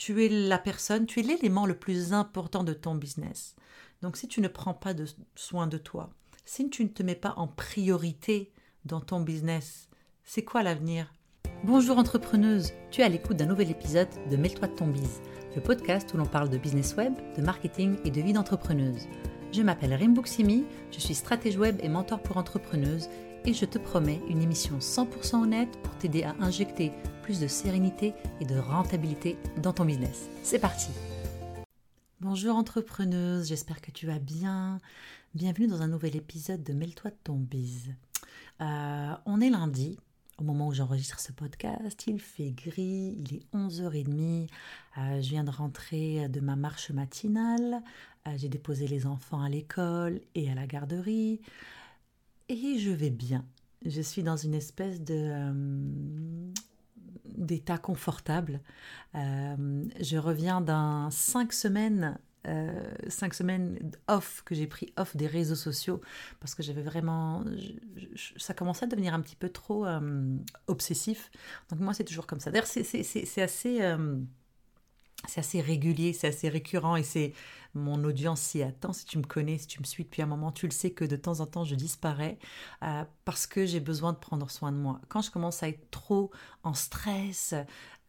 tu es la personne, tu es l'élément le plus important de ton business. Donc si tu ne prends pas de soin de toi, si tu ne te mets pas en priorité dans ton business, c'est quoi l'avenir? Bonjour entrepreneuse, tu es à l'écoute d'un nouvel épisode de Mêle-toi de ton bise, le podcast où l'on parle de business web, de marketing et de vie d'entrepreneuse. Je m'appelle Rimbuksimi, je suis stratège web et mentor pour entrepreneuses et je te promets une émission 100% honnête pour t'aider à injecter plus de sérénité et de rentabilité dans ton business. C'est parti Bonjour entrepreneuse, j'espère que tu vas bien. Bienvenue dans un nouvel épisode de Mêle-toi de ton bise. Euh, on est lundi, au moment où j'enregistre ce podcast, il fait gris, il est 11h30, euh, je viens de rentrer de ma marche matinale, euh, j'ai déposé les enfants à l'école et à la garderie, et je vais bien. Je suis dans une espèce de euh, d'état confortable. Euh, je reviens d'un cinq semaines euh, cinq semaines off que j'ai pris off des réseaux sociaux parce que j'avais vraiment ça commençait à devenir un petit peu trop obsessif donc moi c'est toujours comme ça d'ailleurs c'est assez c'est assez régulier, c'est assez récurrent et c'est mon audience s'y attend. Si tu me connais, si tu me suis depuis un moment, tu le sais que de temps en temps je disparais euh, parce que j'ai besoin de prendre soin de moi. Quand je commence à être trop en stress,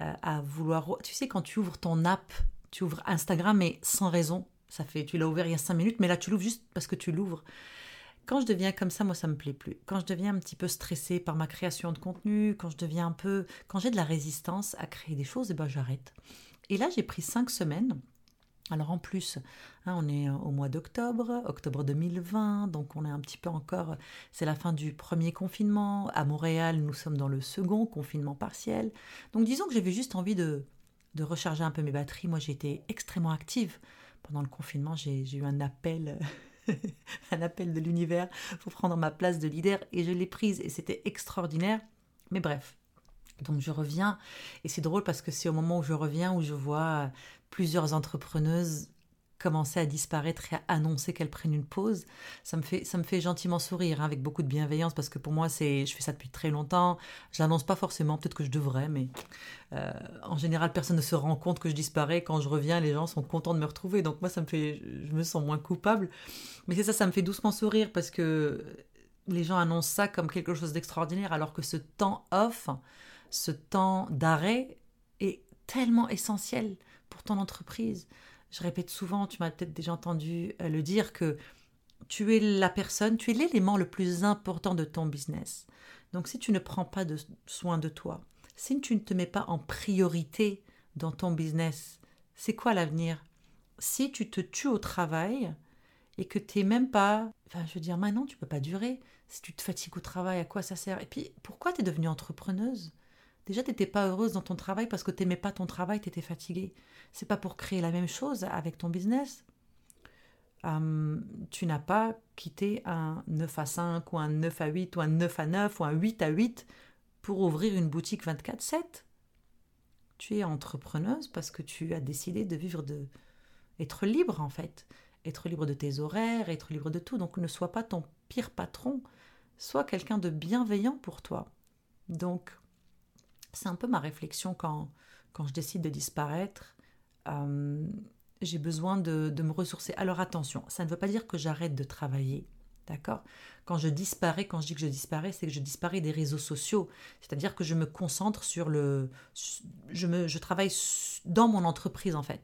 euh, à vouloir, tu sais, quand tu ouvres ton app, tu ouvres Instagram mais sans raison, ça fait, tu l'as ouvert il y a cinq minutes, mais là tu l'ouvres juste parce que tu l'ouvres. Quand je deviens comme ça, moi, ça me plaît plus. Quand je deviens un petit peu stressée par ma création de contenu, quand je deviens un peu, quand j'ai de la résistance à créer des choses, et eh ben j'arrête. Et là, j'ai pris cinq semaines. Alors en plus, hein, on est au mois d'octobre, octobre 2020, donc on est un petit peu encore, c'est la fin du premier confinement. À Montréal, nous sommes dans le second confinement partiel. Donc disons que j'avais juste envie de, de recharger un peu mes batteries. Moi, été extrêmement active. Pendant le confinement, j'ai eu un appel, un appel de l'univers pour prendre ma place de leader et je l'ai prise et c'était extraordinaire. Mais bref, donc je reviens, et c'est drôle parce que c'est au moment où je reviens où je vois plusieurs entrepreneuses commencer à disparaître et à annoncer qu'elles prennent une pause. Ça me fait, ça me fait gentiment sourire, hein, avec beaucoup de bienveillance, parce que pour moi, c'est, je fais ça depuis très longtemps. Je pas forcément, peut-être que je devrais, mais euh, en général, personne ne se rend compte que je disparais. Quand je reviens, les gens sont contents de me retrouver. Donc moi, ça me fait, je me sens moins coupable. Mais c'est ça, ça me fait doucement sourire, parce que les gens annoncent ça comme quelque chose d'extraordinaire, alors que ce temps off, ce temps d'arrêt est tellement essentiel pour ton entreprise. Je répète souvent, tu m'as peut-être déjà entendu euh, le dire, que tu es la personne, tu es l'élément le plus important de ton business. Donc si tu ne prends pas de soin de toi, si tu ne te mets pas en priorité dans ton business, c'est quoi l'avenir? Si tu te tues au travail et que tu n'es même pas... Enfin, je veux dire, maintenant, tu peux pas durer. Si tu te fatigues au travail, à quoi ça sert? Et puis, pourquoi tu es devenue entrepreneuse? Déjà, tu n'étais pas heureuse dans ton travail parce que tu n'aimais pas ton travail, tu étais fatiguée. C'est pas pour créer la même chose avec ton business. Hum, tu n'as pas quitté un 9 à 5 ou un 9 à 8 ou un 9 à 9 ou un 8 à 8 pour ouvrir une boutique 24-7. Tu es entrepreneuse parce que tu as décidé de vivre de... être libre en fait. Être libre de tes horaires, être libre de tout. Donc ne sois pas ton pire patron. Sois quelqu'un de bienveillant pour toi. Donc c'est un peu ma réflexion quand, quand je décide de disparaître. Euh, j'ai besoin de, de, me ressourcer. Alors attention, ça ne veut pas dire que j'arrête de travailler. D'accord? Quand je disparais, quand je dis que je disparais, c'est que je disparais des réseaux sociaux. C'est-à-dire que je me concentre sur le. Je, me, je travaille dans mon entreprise, en fait.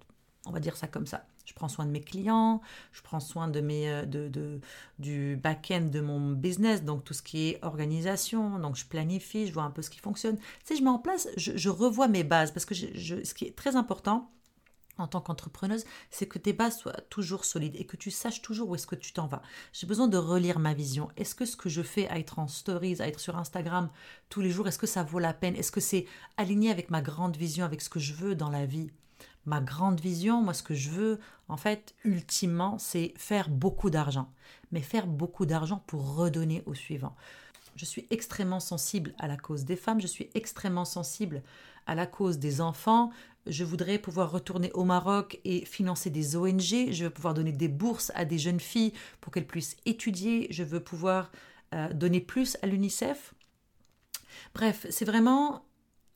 On va dire ça comme ça. Je prends soin de mes clients, je prends soin de mes, euh, de, de, du back-end de mon business, donc tout ce qui est organisation, donc je planifie, je vois un peu ce qui fonctionne. Tu sais, je mets en place, je, revois mes bases, parce que ce qui est très important, en tant qu'entrepreneuse, c'est que tes bases soient toujours solides et que tu saches toujours où est-ce que tu t'en vas. J'ai besoin de relire ma vision. Est-ce que ce que je fais à être en stories, à être sur Instagram tous les jours, est-ce que ça vaut la peine? Est-ce que c'est aligné avec ma grande vision, avec ce que je veux dans la vie? Ma grande vision, moi ce que je veux, en fait, ultimement, c'est faire beaucoup d'argent. Mais faire beaucoup d'argent pour redonner au suivant. Je suis extrêmement sensible à la cause des femmes, je suis extrêmement sensible à la cause des enfants. Je voudrais pouvoir retourner au Maroc et financer des ONG. Je veux pouvoir donner des bourses à des jeunes filles pour qu'elles puissent étudier. Je veux pouvoir euh, donner plus à l'UNICEF. Bref, c'est vraiment...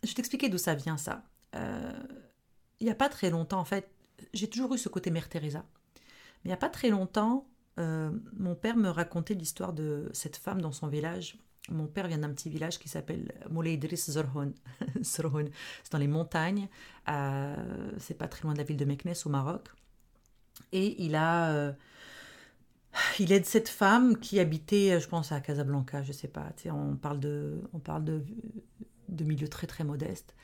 Je vais t'expliquer d'où ça vient ça. Euh, il n'y a pas très longtemps, en fait, j'ai toujours eu ce côté Mère Teresa. Mais il n'y a pas très longtemps, euh, mon père me racontait l'histoire de cette femme dans son village. Mon père vient d'un petit village qui s'appelle Moulay Idris Zorhon. c'est dans les montagnes. C'est pas très loin de la ville de Meknes au Maroc. Et il a. Euh, il aide cette femme qui habitait, je pense, à Casablanca, je sais pas. On parle de, on parle de, de milieu très très modeste.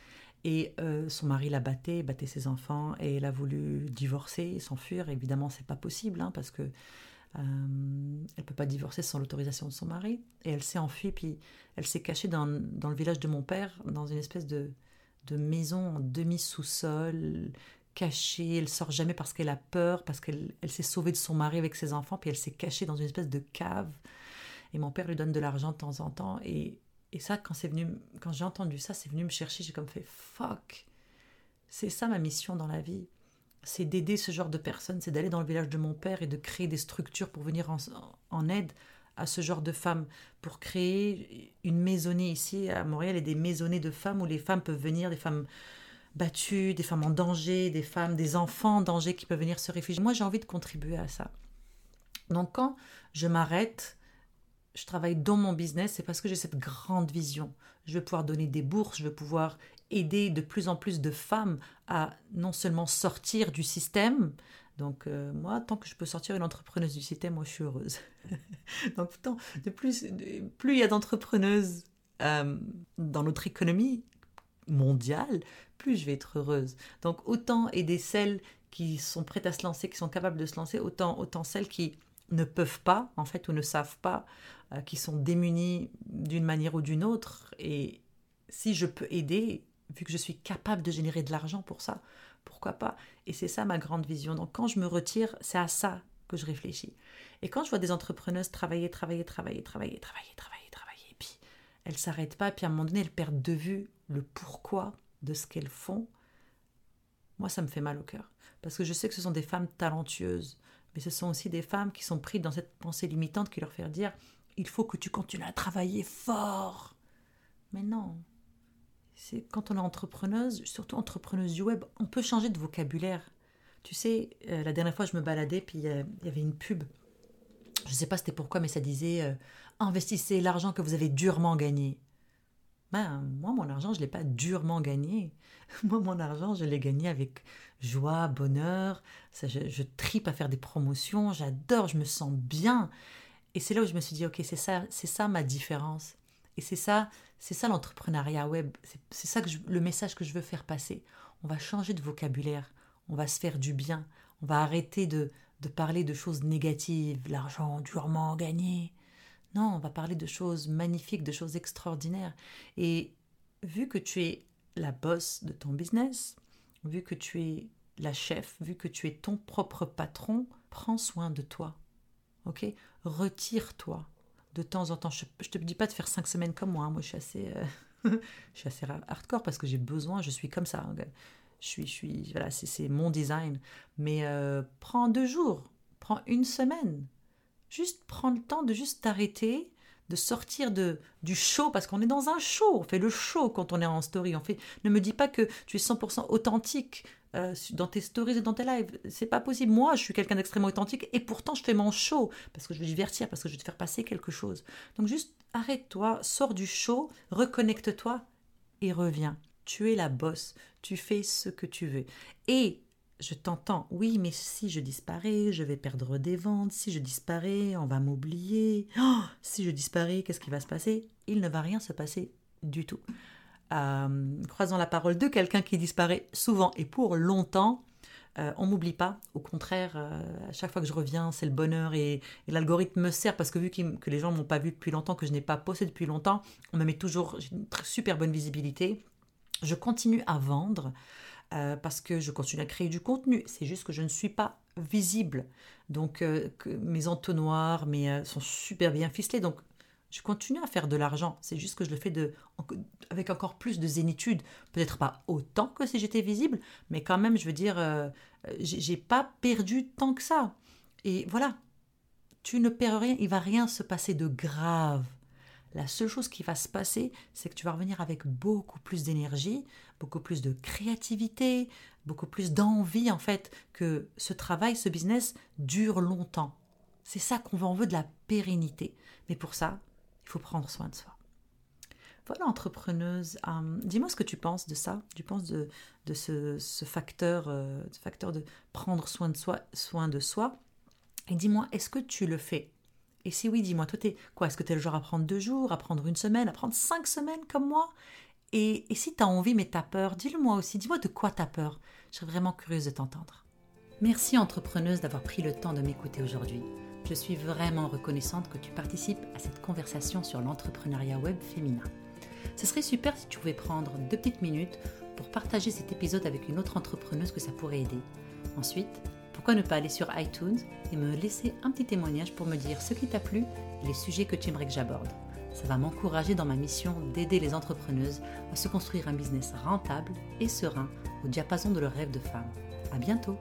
Et euh, son mari la battait, battait ses enfants, et elle a voulu divorcer, s'enfuir. Évidemment, c'est pas possible, hein, parce que euh, elle peut pas divorcer sans l'autorisation de son mari. Et elle s'est enfuie, puis elle s'est cachée dans, dans, le village de mon père, dans une espèce de, de maison en demi-sous-sol, cachée. Elle sort jamais parce qu'elle a peur, parce qu'elle elle, s'est sauvée de son mari avec ses enfants, puis elle s'est cachée dans une espèce de cave. Et mon père lui donne de l'argent de temps en temps. Et et ça, quand c'est venu, quand j'ai entendu ça, c'est venu me chercher. J'ai comme fait fuck. C'est ça ma mission dans la vie. C'est d'aider ce genre de personnes. C'est d'aller dans le village de mon père et de créer des structures pour venir en, aide à ce genre de femmes, pour créer une maisonnée ici à Montréal et des maisonnées de femmes où les femmes peuvent venir, des femmes battues, des femmes en danger, des femmes, des enfants en danger qui peuvent venir se réfugier. Moi, j'ai envie de contribuer à ça. Donc quand je m'arrête je travaille dans mon business, c'est parce que j'ai cette grande vision. Je veux pouvoir donner des bourses, je veux pouvoir aider de plus en plus de femmes à non seulement sortir du système, donc euh, moi, tant que je peux sortir une entrepreneuse du système, moi je suis heureuse. Donc de plus, plus il y a d'entrepreneuses euh, dans notre économie mondiale, plus je vais être heureuse. Donc autant aider celles qui sont prêtes à se lancer, qui sont capables de se lancer, autant, autant celles qui ne peuvent pas, en fait, ou ne savent pas, euh, qui sont démunis d'une manière ou d'une autre. Et si je peux aider, vu que je suis capable de générer de l'argent pour ça, pourquoi pas? Et c'est ça ma grande vision. Donc quand je me retire, c'est à ça que je réfléchis. Et quand je vois des entrepreneuses travailler, travailler, travailler, travailler, travailler, travailler, travailler, et puis elles s'arrêtent pas, puis à un moment donné, elles perdent de vue le pourquoi de ce qu'elles font, moi, ça me fait mal au cœur. Parce que je sais que ce sont des femmes talentueuses, mais ce sont aussi des femmes qui sont prises dans cette pensée limitante qui leur fait dire il faut que tu continues à travailler fort. Mais non. C'est quand on est entrepreneuse, surtout entrepreneuse du web, on peut changer de vocabulaire. Tu sais, euh, la dernière fois, je me baladais, puis euh, il y avait une pub. Je ne sais pas c'était pourquoi, mais ça disait euh, investissez l'argent que vous avez durement gagné. Ben, moi, mon argent, je ne l'ai pas durement gagné. Moi, mon argent, je l'ai gagné avec joie, bonheur. Ça, je, tripe à faire des promotions. J'adore, je me sens bien. Et c'est là où je me suis dit, ok, c'est ça, c'est ça ma différence. Et c'est ça, c'est ça l'entrepreneuriat web. C'est ça que le message que je veux faire passer. On va changer de vocabulaire. On va se faire du bien. On va arrêter de, de parler de choses négatives, l'argent durement gagné. On va parler de choses magnifiques, de choses extraordinaires. Et vu que tu es la boss de ton business, vu que tu es la chef, vu que tu es ton propre patron, prends soin de toi. Ok? Retire-toi de temps en temps. Je ne te dis pas de faire cinq semaines comme moi. Hein. Moi, je suis assez, euh, je suis assez hardcore parce que j'ai besoin. Je suis comme ça. Hein. Je suis, je suis, voilà, c'est mon design. Mais euh, prends deux jours, prends une semaine. Juste prends le temps de juste t'arrêter, de sortir de, du show, parce qu'on est dans un show, on fait le show quand on est en story. On fait, ne me dis pas que tu es 100% authentique euh, dans tes stories et dans tes lives. C'est pas possible. Moi, je suis quelqu'un d'extrêmement authentique et pourtant je fais mon show parce que je veux divertir, parce que je veux te faire passer quelque chose. Donc juste arrête-toi, sors du show, reconnecte-toi et reviens. Tu es la bosse, tu fais ce que tu veux. Et je t'entends, oui, mais si je disparais, je vais perdre des ventes, si je disparais, on va m'oublier, oh, si je disparais, qu'est-ce qui va se passer? Il ne va rien se passer du tout. Euh, croisant la parole de quelqu'un qui disparaît souvent et pour longtemps, euh, on m'oublie pas. Au contraire, euh, à chaque fois que je reviens, c'est le bonheur et, l'algorithme me sert parce que vu que les gens m'ont pas vu depuis longtemps, que je n'ai pas posté depuis longtemps, on me met toujours une super bonne visibilité. Je continue à vendre. Euh, parce que je continue à créer du contenu. C'est juste que je ne suis pas visible. Donc euh, mes entonnoirs mes, euh, sont super bien ficelés. Donc je continue à faire de l'argent. C'est juste que je le fais de, avec encore plus de zénitude. Peut-être pas autant que si j'étais visible, mais quand même, je veux dire, j'ai pas perdu tant que ça. Et voilà, tu ne perds rien, il va rien se passer de grave. la seule chose qui va se passer, c'est que tu vas revenir avec beaucoup plus d'énergie, beaucoup plus de créativité, beaucoup plus d'envie en fait que ce travail, ce business dure longtemps. C'est ça qu'on veut, on veut de la pérennité. Mais pour ça, il faut prendre soin de soi. Voilà, entrepreneuse, euh, dis-moi ce que tu penses de ça. Tu penses de, ce, facteur, euh, facteur de prendre soin de soi, soin de soi. Et dis-moi, est-ce que tu le fais? Et si oui, dis-moi, toi, es, quoi? Est-ce que tu es le genre à prendre deux jours, à prendre une semaine, à prendre cinq semaines comme moi? Et, si tu as envie mais tu as peur, dis-le-moi aussi. Dis-moi de quoi tu as peur. Je serais vraiment curieuse de t'entendre. Merci entrepreneuse d'avoir pris le temps de m'écouter aujourd'hui. Je suis vraiment reconnaissante que tu participes à cette conversation sur l'entrepreneuriat web féminin. Ce serait super si tu pouvais prendre deux petites minutes pour partager cet épisode avec une autre entrepreneuse que ça pourrait aider. Ensuite, pourquoi ne pas aller sur iTunes et me laisser un petit témoignage pour me dire ce qui t'a plu et les sujets que tu aimerais que j'aborde. Ça va m'encourager dans ma mission d'aider les entrepreneuses à se construire un business rentable et serein au diapason de leur rêve de femme. À bientôt!